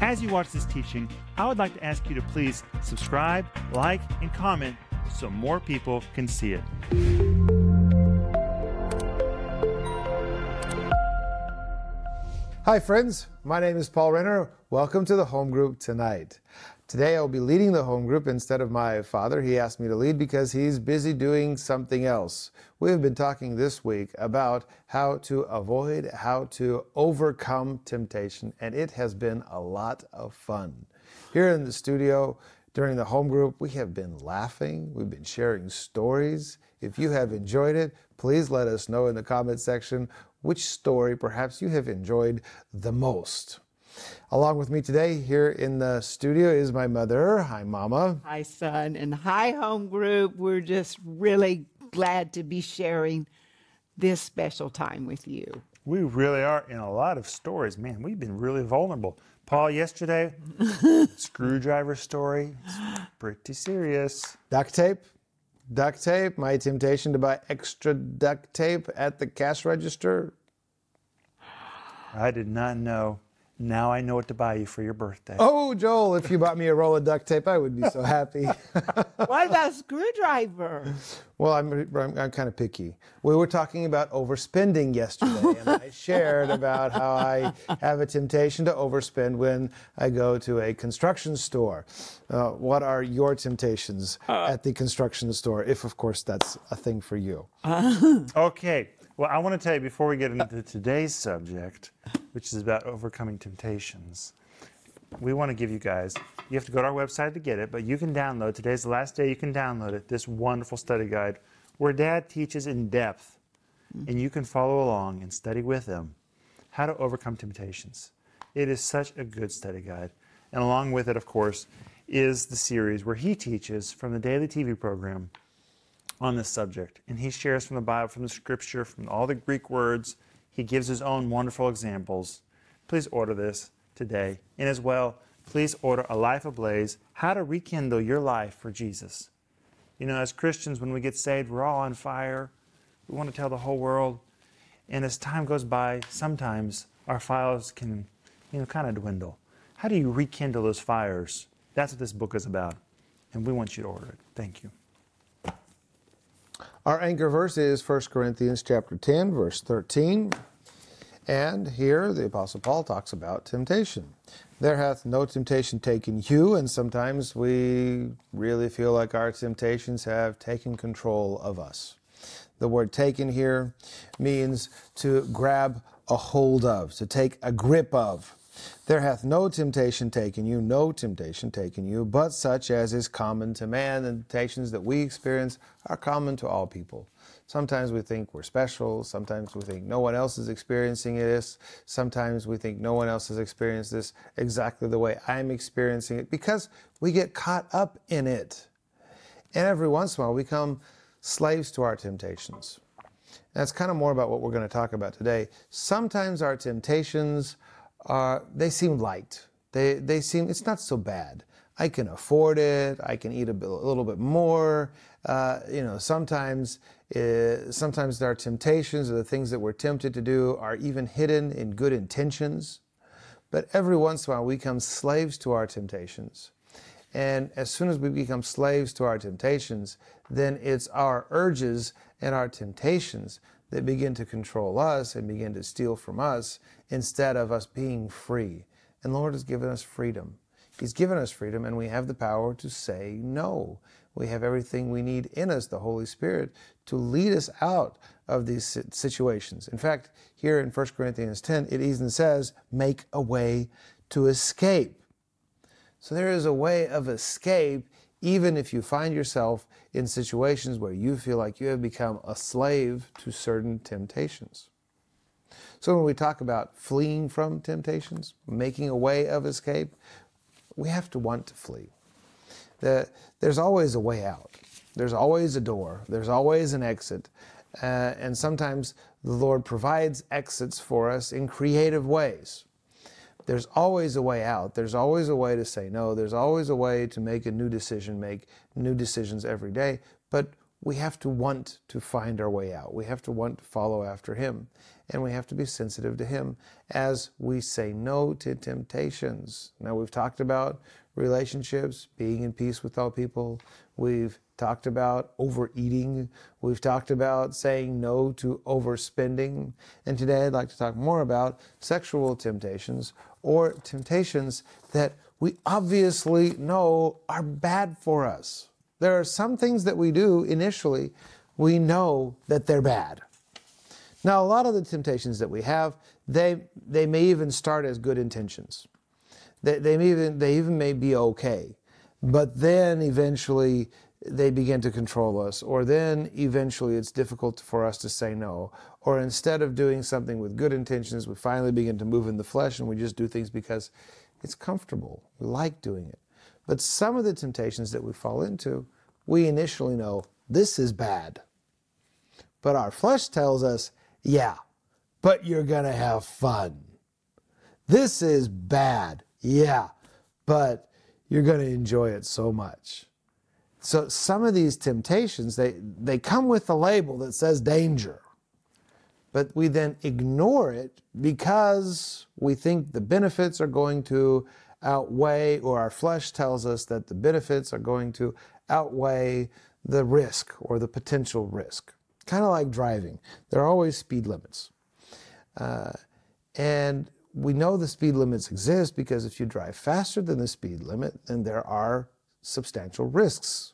As you watch this teaching, I would like to ask you to please subscribe, like, and comment so more people can see it. Hi, friends. My name is Paul Renner. Welcome to the home group tonight. Today I'll be leading the home group instead of my father. He asked me to lead because he's busy doing something else. We have been talking this week about how to avoid, how to overcome temptation, and it has been a lot of fun. Here in the studio, during the home group, we have been laughing, we've been sharing stories. If you have enjoyed it, please let us know in the comment section which story perhaps you have enjoyed the most. Along with me today here in the studio is my mother. Hi, Mama. Hi, son, and hi, home group. We're just really glad to be sharing this special time with you. We really are in a lot of stories. Man, we've been really vulnerable. Paul, yesterday, screwdriver story. It's pretty serious. Duct tape. Duct tape. My temptation to buy extra duct tape at the cash register. I did not know now I know what to buy you for your birthday. Oh, Joel, if you bought me a roll of duct tape, I would be so happy. what about a screwdriver? Well, I'm, I'm, I'm, kind of picky. We were talking about overspending yesterday, and I shared about how I have a temptation to overspend when I go to a construction store. Uh, what are your temptations uh, at the construction store, if, of course, that's a thing for you? Uh, okay. Well, I want to tell you before we get into today's subject, which is about overcoming temptations, we want to give you guys, you have to go to our website to get it, but you can download, today's the last day you can download it, this wonderful study guide where Dad teaches in depth, mm-hmm. and you can follow along and study with him how to overcome temptations. It is such a good study guide. And along with it, of course, is the series where he teaches from the daily TV program on this subject. And he shares from the Bible, from the scripture, from all the Greek words. He gives his own wonderful examples. Please order this today. And as well, please order A Life Ablaze How to Rekindle Your Life for Jesus. You know, as Christians, when we get saved, we're all on fire. We want to tell the whole world. And as time goes by, sometimes our fires can, you know, kind of dwindle. How do you rekindle those fires? That's what this book is about. And we want you to order it. Thank you. Our anchor verse is 1 Corinthians chapter 10 verse 13. And here the apostle Paul talks about temptation. There hath no temptation taken you, and sometimes we really feel like our temptations have taken control of us. The word taken here means to grab a hold of, to take a grip of. There hath no temptation taken you, no temptation taken you, but such as is common to man. The temptations that we experience are common to all people. Sometimes we think we're special. Sometimes we think no one else is experiencing this. Sometimes we think no one else has experienced this exactly the way I'm experiencing it because we get caught up in it. And every once in a while, we become slaves to our temptations. That's kind of more about what we're going to talk about today. Sometimes our temptations they seem light. They they seem it's not so bad. I can afford it. I can eat a, bit, a little bit more. Uh, you know, sometimes uh, sometimes our temptations or the things that we're tempted to do are even hidden in good intentions. But every once in a while, we become slaves to our temptations. And as soon as we become slaves to our temptations, then it's our urges and our temptations that begin to control us and begin to steal from us instead of us being free. And Lord has given us freedom. He's given us freedom, and we have the power to say no. We have everything we need in us, the Holy Spirit, to lead us out of these situations. In fact, here in 1 Corinthians 10, it even says, make a way to escape. So there is a way of escape even if you find yourself in situations where you feel like you have become a slave to certain temptations. So, when we talk about fleeing from temptations, making a way of escape, we have to want to flee. The, there's always a way out, there's always a door, there's always an exit. Uh, and sometimes the Lord provides exits for us in creative ways. There's always a way out. There's always a way to say no. There's always a way to make a new decision, make new decisions every day. But we have to want to find our way out. We have to want to follow after Him. and we have to be sensitive to Him as we say no to temptations. Now, we've talked about relationships, being in peace with all people. We've talked about overeating. We've talked about saying no to overspending. And today I'd like to talk more about sexual temptations or temptations that we obviously know are bad for us. There are some things that we do initially, we know that they're bad. Now, a lot of the temptations that we have, they, they may even start as good intentions. They, they, may even, they even may be okay. But then eventually they begin to control us, or then eventually it's difficult for us to say no. Or instead of doing something with good intentions, we finally begin to move in the flesh and we just do things because it's comfortable. We like doing it. But some of the temptations that we fall into, we initially know this is bad. But our flesh tells us, yeah, but you're going to have fun. This is bad. Yeah, but you're going to enjoy it so much. So some of these temptations, they, they come with a label that says danger. But we then ignore it because we think the benefits are going to outweigh, or our flesh tells us that the benefits are going to outweigh the risk or the potential risk. Kind of like driving, there are always speed limits. Uh, and we know the speed limits exist because if you drive faster than the speed limit, then there are substantial risks.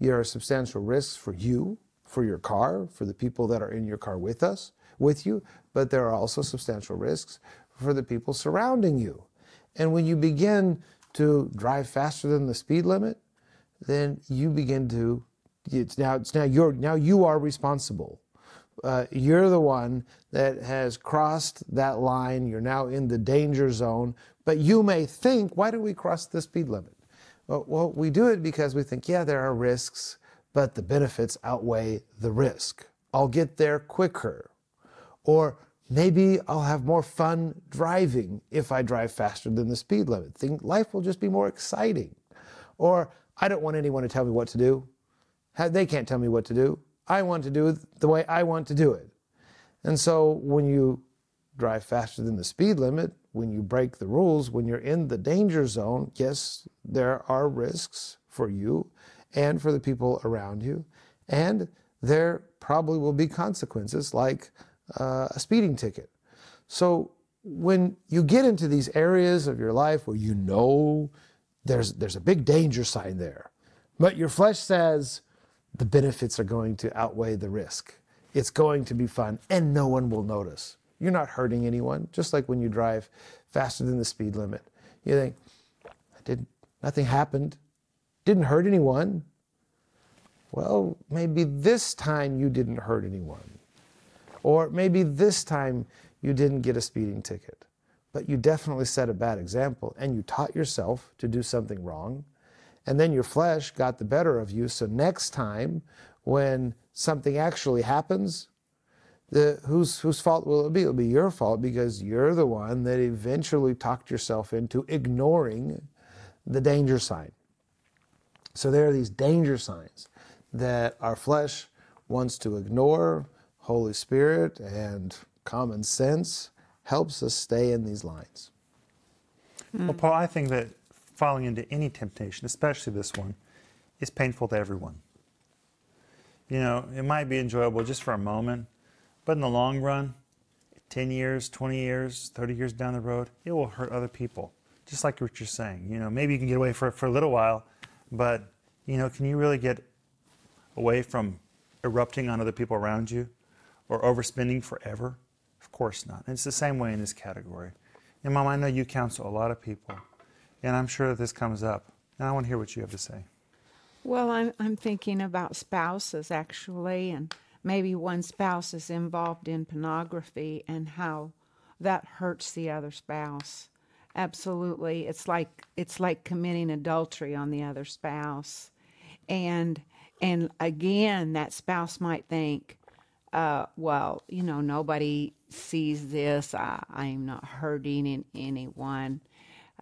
There are substantial risks for you, for your car, for the people that are in your car with us, with you, but there are also substantial risks for the people surrounding you. And when you begin to drive faster than the speed limit, then you begin to it's now it's now you're now you are responsible. Uh, you're the one that has crossed that line. You're now in the danger zone. But you may think, why do we cross the speed limit? Well, we do it because we think, yeah, there are risks, but the benefits outweigh the risk. I'll get there quicker. Or maybe I'll have more fun driving if I drive faster than the speed limit. Think life will just be more exciting. Or I don't want anyone to tell me what to do. They can't tell me what to do. I want to do it the way I want to do it. And so when you drive faster than the speed limit, when you break the rules, when you're in the danger zone, yes, there are risks for you and for the people around you. And there probably will be consequences like uh, a speeding ticket. So when you get into these areas of your life where you know there's, there's a big danger sign there, but your flesh says, the benefits are going to outweigh the risk. It's going to be fun and no one will notice. You're not hurting anyone, just like when you drive faster than the speed limit. You think, I did nothing happened, didn't hurt anyone. Well, maybe this time you didn't hurt anyone. Or maybe this time you didn't get a speeding ticket. But you definitely set a bad example and you taught yourself to do something wrong and then your flesh got the better of you. So next time when something actually happens, the, whose, whose fault will it be? It'll be your fault because you're the one that eventually talked yourself into ignoring the danger sign. So there are these danger signs that our flesh wants to ignore. Holy Spirit and common sense helps us stay in these lines. Well, Paul, I think that falling into any temptation, especially this one, is painful to everyone. You know, it might be enjoyable just for a moment, but in the long run, 10 years, 20 years, 30 years down the road, it will hurt other people. Just like what you're saying. You know, maybe you can get away for, for a little while, but, you know, can you really get away from erupting on other people around you or overspending forever? Of course not. And it's the same way in this category. And, Mom, I know you counsel a lot of people. And I'm sure that this comes up. And I want to hear what you have to say. Well, I'm, I'm thinking about spouses actually, and maybe one spouse is involved in pornography and how that hurts the other spouse. Absolutely. It's like it's like committing adultery on the other spouse. And and again, that spouse might think, uh, well, you know, nobody sees this. I, I'm not hurting in anyone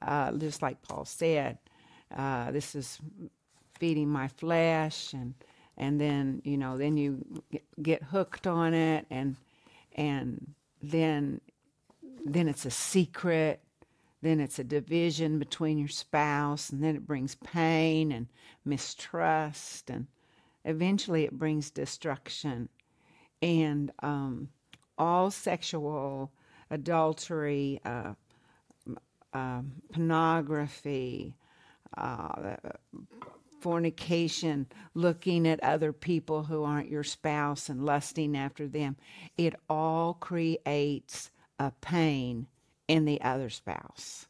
uh, just like Paul said, uh, this is feeding my flesh, and and then you know then you get hooked on it, and and then then it's a secret then it's a division between your spouse and then it brings pain and mistrust and eventually it brings destruction. And um, all sexual adultery uh, um, pornography uh, fornication, looking at other people who aren't your spouse and lusting after them, it all creates a pain in the other spouse.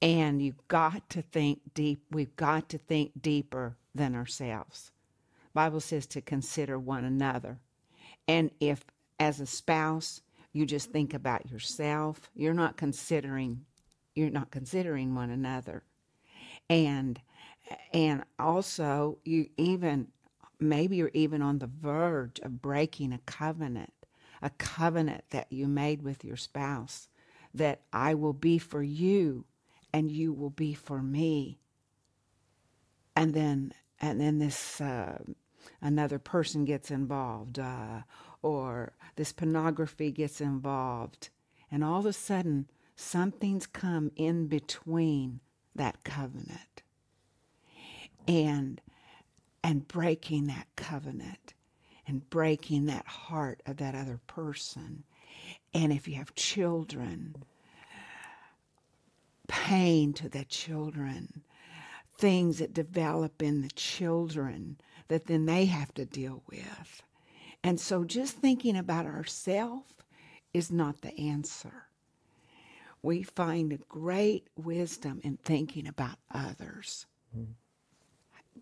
And you've got to think deep, we've got to think deeper than ourselves. Bible says to consider one another. And if as a spouse you just think about yourself, you're not considering you're not considering one another. And and also you even maybe you're even on the verge of breaking a covenant a covenant that you made with your spouse that I will be for you and you will be for me. And then and then this uh, another person gets involved uh, or this pornography gets involved. And all of a sudden something's come in between that covenant and and breaking that covenant and breaking that heart of that other person. And if you have children pain to the children things that develop in the children that then they have to deal with. And so just thinking about ourselves is not the answer. We find a great wisdom in thinking about others. Mm-hmm.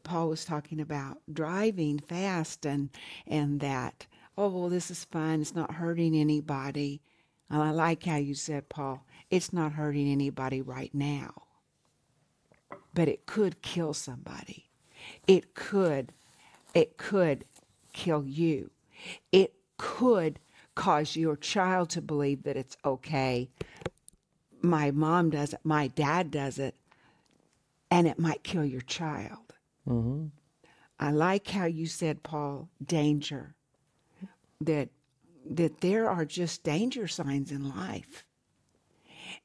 Paul was talking about driving fast and and that oh well this is fine. It's not hurting anybody. And I like how you said Paul it's not hurting anybody right now. But it could kill somebody. It could it could kill you. It could cause your child to believe that it's okay. My mom does it my dad does it and it might kill your child Mm-hmm. I like how you said, Paul, danger. That that there are just danger signs in life.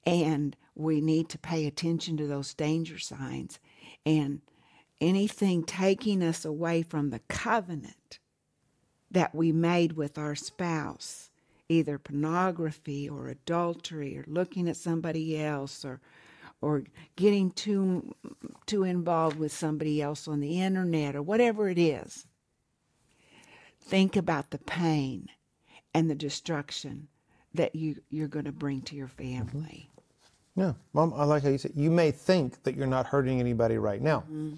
And we need to pay attention to those danger signs. And anything taking us away from the covenant that we made with our spouse, either pornography or adultery or looking at somebody else or or getting too too involved with somebody else on the internet or whatever it is think about the pain and the destruction that you you're going to bring to your family. Yeah. Mom i like how you said you may think that you're not hurting anybody right now. Mm-hmm.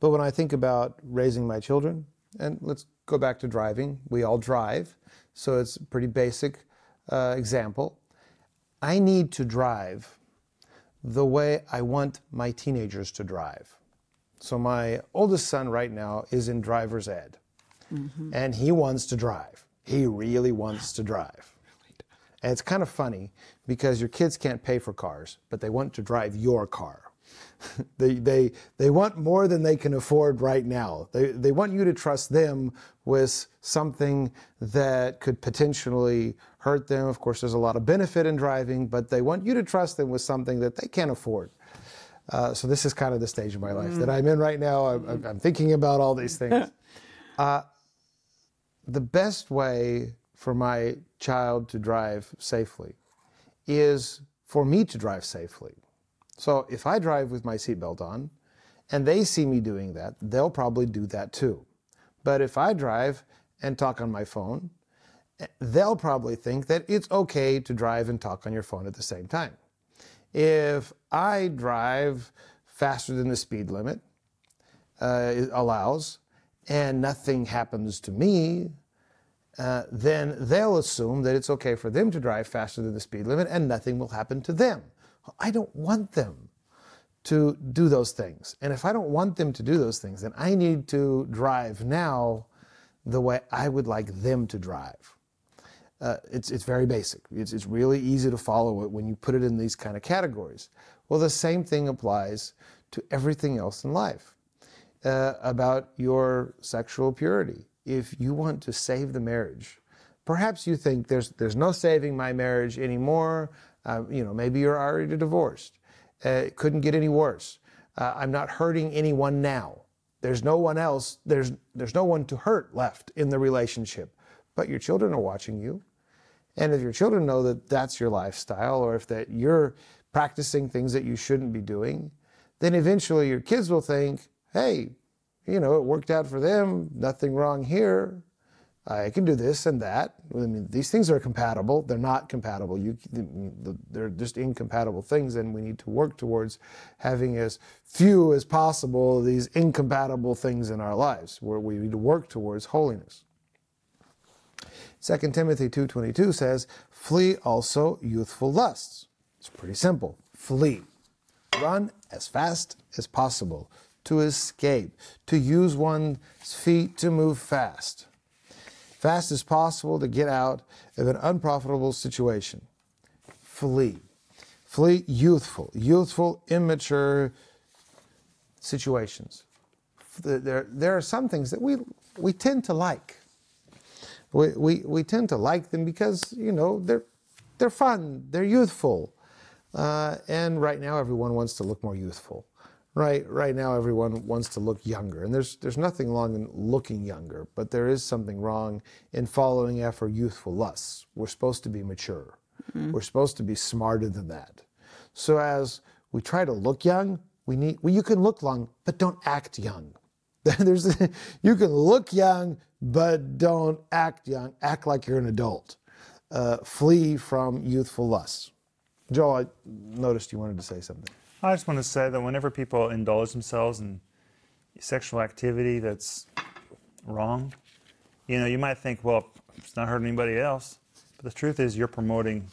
but when i think about raising my children and let's go back to driving we all drive so it's a pretty basic uh, example. I need to drive the way I want my teenagers to drive. So my oldest son right now is in driver's ed, mm-hmm. and he wants to drive. He really wants to drive. And it's kind of funny because your kids can't pay for cars, but they want to drive your car. they, they, they want more than they can afford right now. They, they want you to trust them with something that could potentially hurt them. Of course, there's a lot of benefit in driving, but they want you to trust them with something that they can't afford. Uh, so this is kind of the stage of my life mm. that I'm in right now. I'm, I'm thinking about all these things. Uh, the best way for my child to drive safely is for me to drive safely. So if I drive with my seatbelt on and they see me doing that, they'll probably do that too. But if I drive and talk on my phone, they'll probably think that it's okay to drive and talk on your phone at the same time. If I drive faster than the speed limit uh, allows and nothing happens to me, uh, then they'll assume that it's okay for them to drive faster than the speed limit and nothing will happen to them. I don't want them to do those things. And if I don't want them to do those things, then I need to drive now the way I would like them to drive. Uh, it's, it's very basic. It's, it's really easy to follow it when you put it in these kind of categories. Well, the same thing applies to everything else in life uh, about your sexual purity. If you want to save the marriage, perhaps you think there's there's no saving my marriage anymore. Uh, you know, maybe you're already divorced. Uh, it couldn't get any worse. Uh, I'm not hurting anyone now. There's no one else. There's there's no one to hurt left in the relationship. But your children are watching you, and if your children know that that's your lifestyle, or if that you're practicing things that you shouldn't be doing, then eventually your kids will think, "Hey, you know, it worked out for them. Nothing wrong here. I can do this and that. I mean, these things are compatible. They're not compatible. You, they're just incompatible things, and we need to work towards having as few as possible of these incompatible things in our lives, where we need to work towards holiness. 2 Timothy 2.22 says, Flee also youthful lusts. It's pretty simple. Flee. Run as fast as possible to escape, to use one's feet to move fast fast as possible to get out of an unprofitable situation. Flee. Flee youthful, youthful, immature situations. There, there are some things that we, we tend to like. We, we, we tend to like them because, you know, they're, they're fun, they're youthful. Uh, and right now, everyone wants to look more youthful. Right right now everyone wants to look younger. And there's there's nothing wrong in looking younger but there is something wrong in following after youthful lusts. We're supposed to be mature. Mm-hmm. we're supposed to be smarter than that. So as we try to look young we need well you can look young but don't act young there's you can look young but don't act young act like you're an adult uh, flee from youthful lusts joel i noticed you wanted to say something I just want to say that whenever people indulge themselves in sexual activity that's wrong, you know, you might think, well, it's not hurting anybody else. But the truth is, you're promoting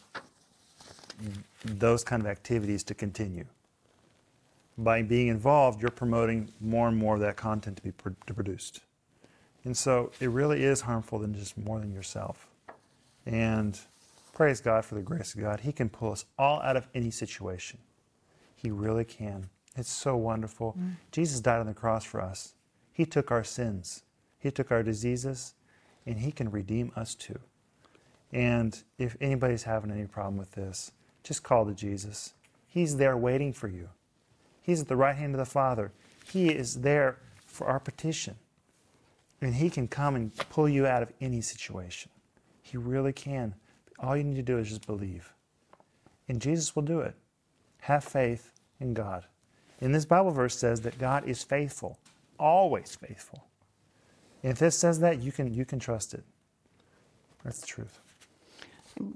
those kind of activities to continue. By being involved, you're promoting more and more of that content to be pr- to produced. And so it really is harmful than just more than yourself. And praise God for the grace of God. He can pull us all out of any situation. He really can. It's so wonderful. Mm. Jesus died on the cross for us. He took our sins, He took our diseases, and He can redeem us too. And if anybody's having any problem with this, just call to Jesus. He's there waiting for you. He's at the right hand of the Father. He is there for our petition. And He can come and pull you out of any situation. He really can. All you need to do is just believe. And Jesus will do it. Have faith in God. And this Bible verse says that God is faithful, always faithful. And if this says that, you can you can trust it. That's the truth.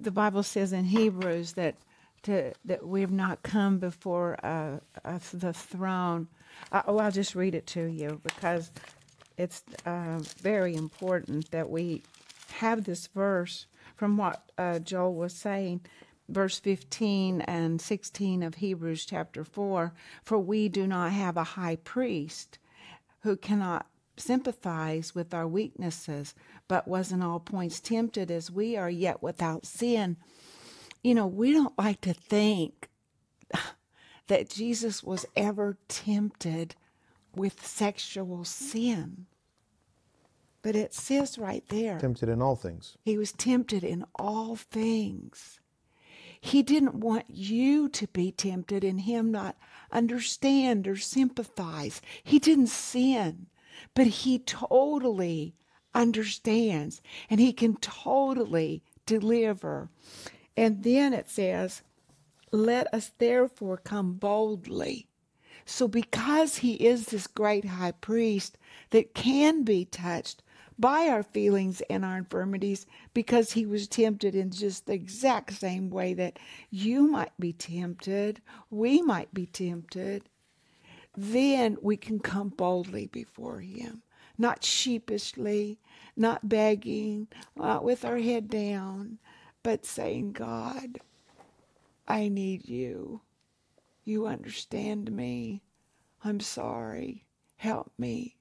The Bible says in Hebrews that to, that we have not come before uh, uh, the throne. Uh, oh, I'll just read it to you because it's uh, very important that we have this verse from what uh, Joel was saying verse 15 and 16 of Hebrews chapter 4 For we do not have a high priest who cannot sympathize with our weaknesses, but was in all points tempted as we are, yet without sin. You know, we don't like to think that Jesus was ever tempted with sexual sin. But it says right there. Tempted in all things. He was tempted in all things. He didn't want you to be tempted and him not understand or sympathize. He didn't sin, but he totally understands and he can totally deliver. And then it says, Let us therefore come boldly. So, because he is this great high priest that can be touched by our feelings and our infirmities because he was tempted in just the exact same way that you might be tempted, we might be tempted. Then we can come boldly before him, not sheepishly, not begging, not with our head down, but saying, God, I need you. You understand me. I'm sorry. Help me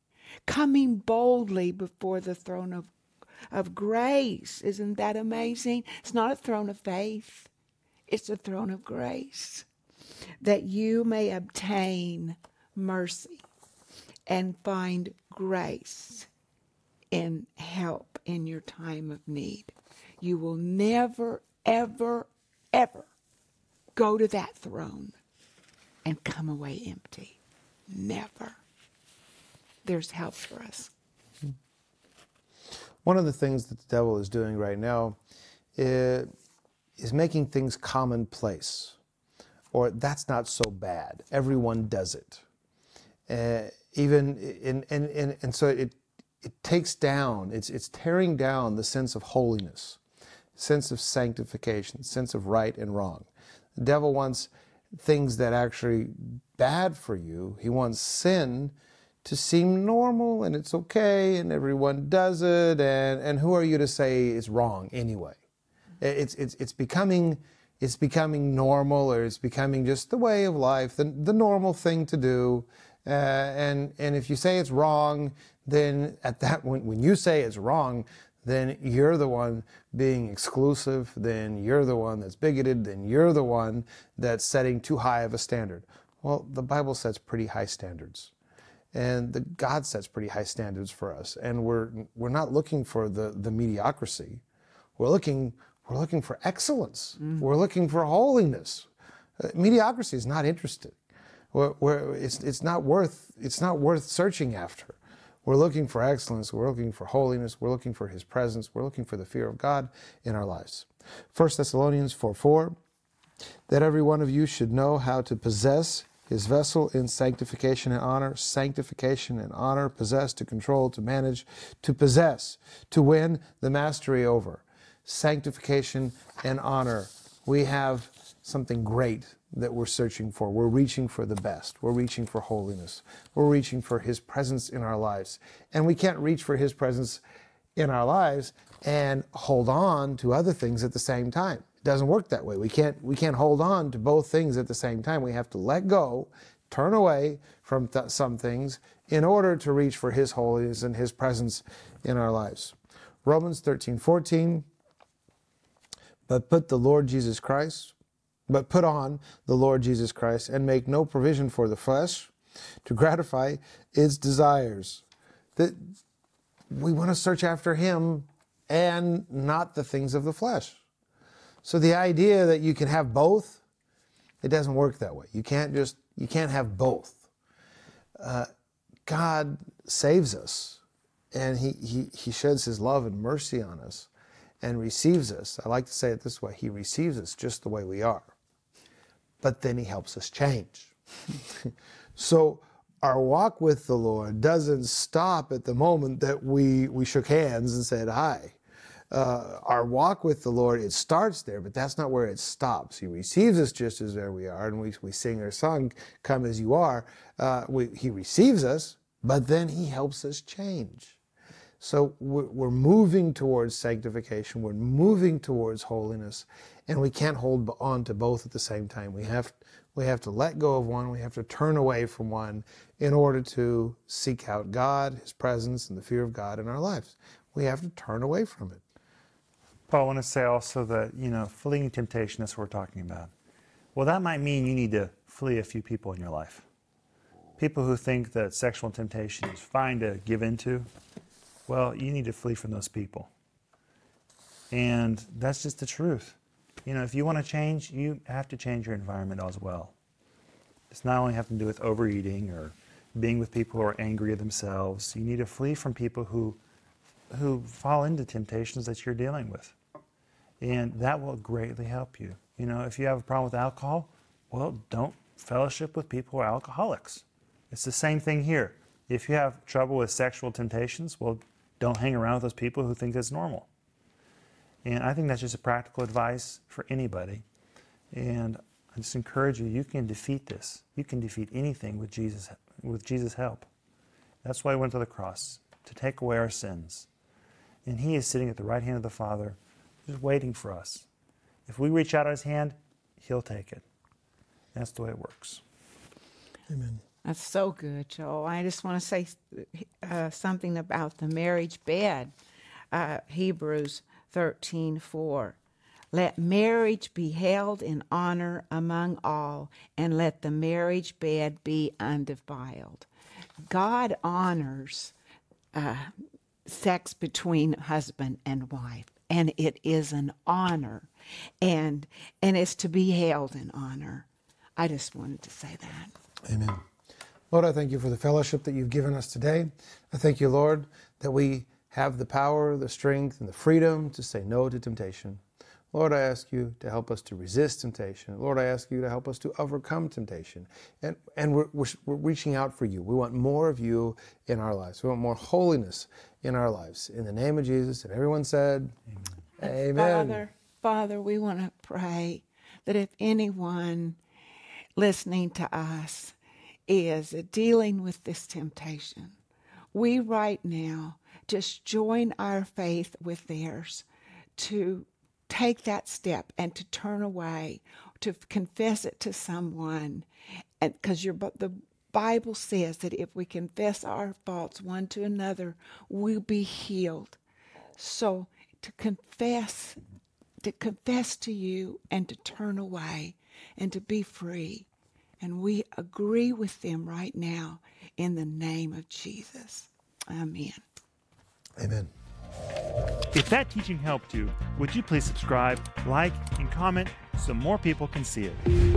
coming boldly before the throne of, of grace. Isn't that amazing? It's not a throne of faith, it's a throne of grace that you may obtain mercy and find grace and help in your time of need. You will never, ever, ever go to that throne and come away empty. Never. There's help for us. One of the things that the devil is doing right now is, is making things commonplace, or that's not so bad. Everyone does it. Uh, even in, and, and, and so it, it takes down, it's, it's tearing down the sense of holiness, sense of sanctification, sense of right and wrong. The devil wants things that are actually bad for you. He wants sin to seem normal and it's okay and everyone does it and, and who are you to say it's wrong anyway? It's, it's, it's becoming it's becoming normal or it's becoming just the way of life, the, the normal thing to do. Uh, and, and if you say it's wrong, then at that when, when you say it's wrong, then you're the one being exclusive, then you're the one that's bigoted, then you're the one that's setting too high of a standard. Well, the Bible sets pretty high standards. And the God sets pretty high standards for us. And we're we're not looking for the, the mediocrity. We're looking we're looking for excellence. Mm. We're looking for holiness. Uh, mediocrity is not interested. We're, we're, it's, it's, not worth, it's not worth searching after. We're looking for excellence. We're looking for holiness. We're looking for His presence. We're looking for the fear of God in our lives. 1 Thessalonians 4 4, that every one of you should know how to possess his vessel in sanctification and honor, sanctification and honor, possess, to control, to manage, to possess, to win the mastery over sanctification, and honor. We have something great that we're searching for. We're reaching for the best. We're reaching for holiness. We're reaching for His presence in our lives. And we can't reach for His presence in our lives and hold on to other things at the same time. It doesn't work that way. We can't, we can't hold on to both things at the same time. We have to let go, turn away from th- some things in order to reach for His holiness and His presence in our lives. Romans 13, 14 but put the Lord Jesus Christ, but put on the Lord Jesus Christ and make no provision for the flesh to gratify its desires. That we want to search after him and not the things of the flesh. So the idea that you can have both, it doesn't work that way. You can't just you can't have both. Uh, God saves us, and he, he he sheds His love and mercy on us and receives us. I like to say it this way He receives us just the way we are, but then He helps us change. so, our walk with the Lord doesn't stop at the moment that we, we shook hands and said hi. Uh, our walk with the Lord, it starts there, but that's not where it stops. He receives us just as where we are, and we, we sing our song, Come as You Are. Uh, we, he receives us, but then He helps us change. So we're moving towards sanctification, we're moving towards holiness, and we can't hold on to both at the same time. We have, we have to let go of one, we have to turn away from one in order to seek out God, His presence, and the fear of God in our lives. We have to turn away from it. Paul, I want to say also that, you know, fleeing temptation, that's what we're talking about. Well, that might mean you need to flee a few people in your life. People who think that sexual temptation is fine to give into, well, you need to flee from those people. And that's just the truth. You know, if you want to change, you have to change your environment as well. It's not only having to do with overeating or being with people who are angry at themselves. You need to flee from people who who fall into temptations that you're dealing with. And that will greatly help you. You know, if you have a problem with alcohol, well, don't fellowship with people who are alcoholics. It's the same thing here. If you have trouble with sexual temptations, well, don't hang around with those people who think it's normal. And I think that's just a practical advice for anybody. And I just encourage you, you can defeat this. You can defeat anything with Jesus with Jesus' help. That's why he went to the cross, to take away our sins. And he is sitting at the right hand of the Father, just waiting for us. If we reach out his hand, he'll take it. That's the way it works. Amen. That's so good, Joel. I just want to say uh, something about the marriage bed. Uh, Hebrews 13 4. Let marriage be held in honor among all, and let the marriage bed be undefiled. God honors uh, sex between husband and wife. and it is an honor, and and it's to be held in honor. I just wanted to say that. Amen. Lord, I thank you for the fellowship that you've given us today. I thank you, Lord, that we have the power, the strength, and the freedom to say no to temptation. Lord, I ask you to help us to resist temptation. Lord, I ask you to help us to overcome temptation. And, and we're, we're, we're reaching out for you. We want more of you in our lives. We want more holiness in our lives. In the name of Jesus, and everyone said, Amen. Father, Father, we want to pray that if anyone listening to us is dealing with this temptation, we right now just join our faith with theirs to take that step and to turn away, to confess it to someone, and because the Bible says that if we confess our faults one to another, we'll be healed. So to confess, to confess to you and to turn away and to be free. And we agree with them right now in the name of Jesus. Amen. Amen. If that teaching helped you, would you please subscribe, like, and comment so more people can see it?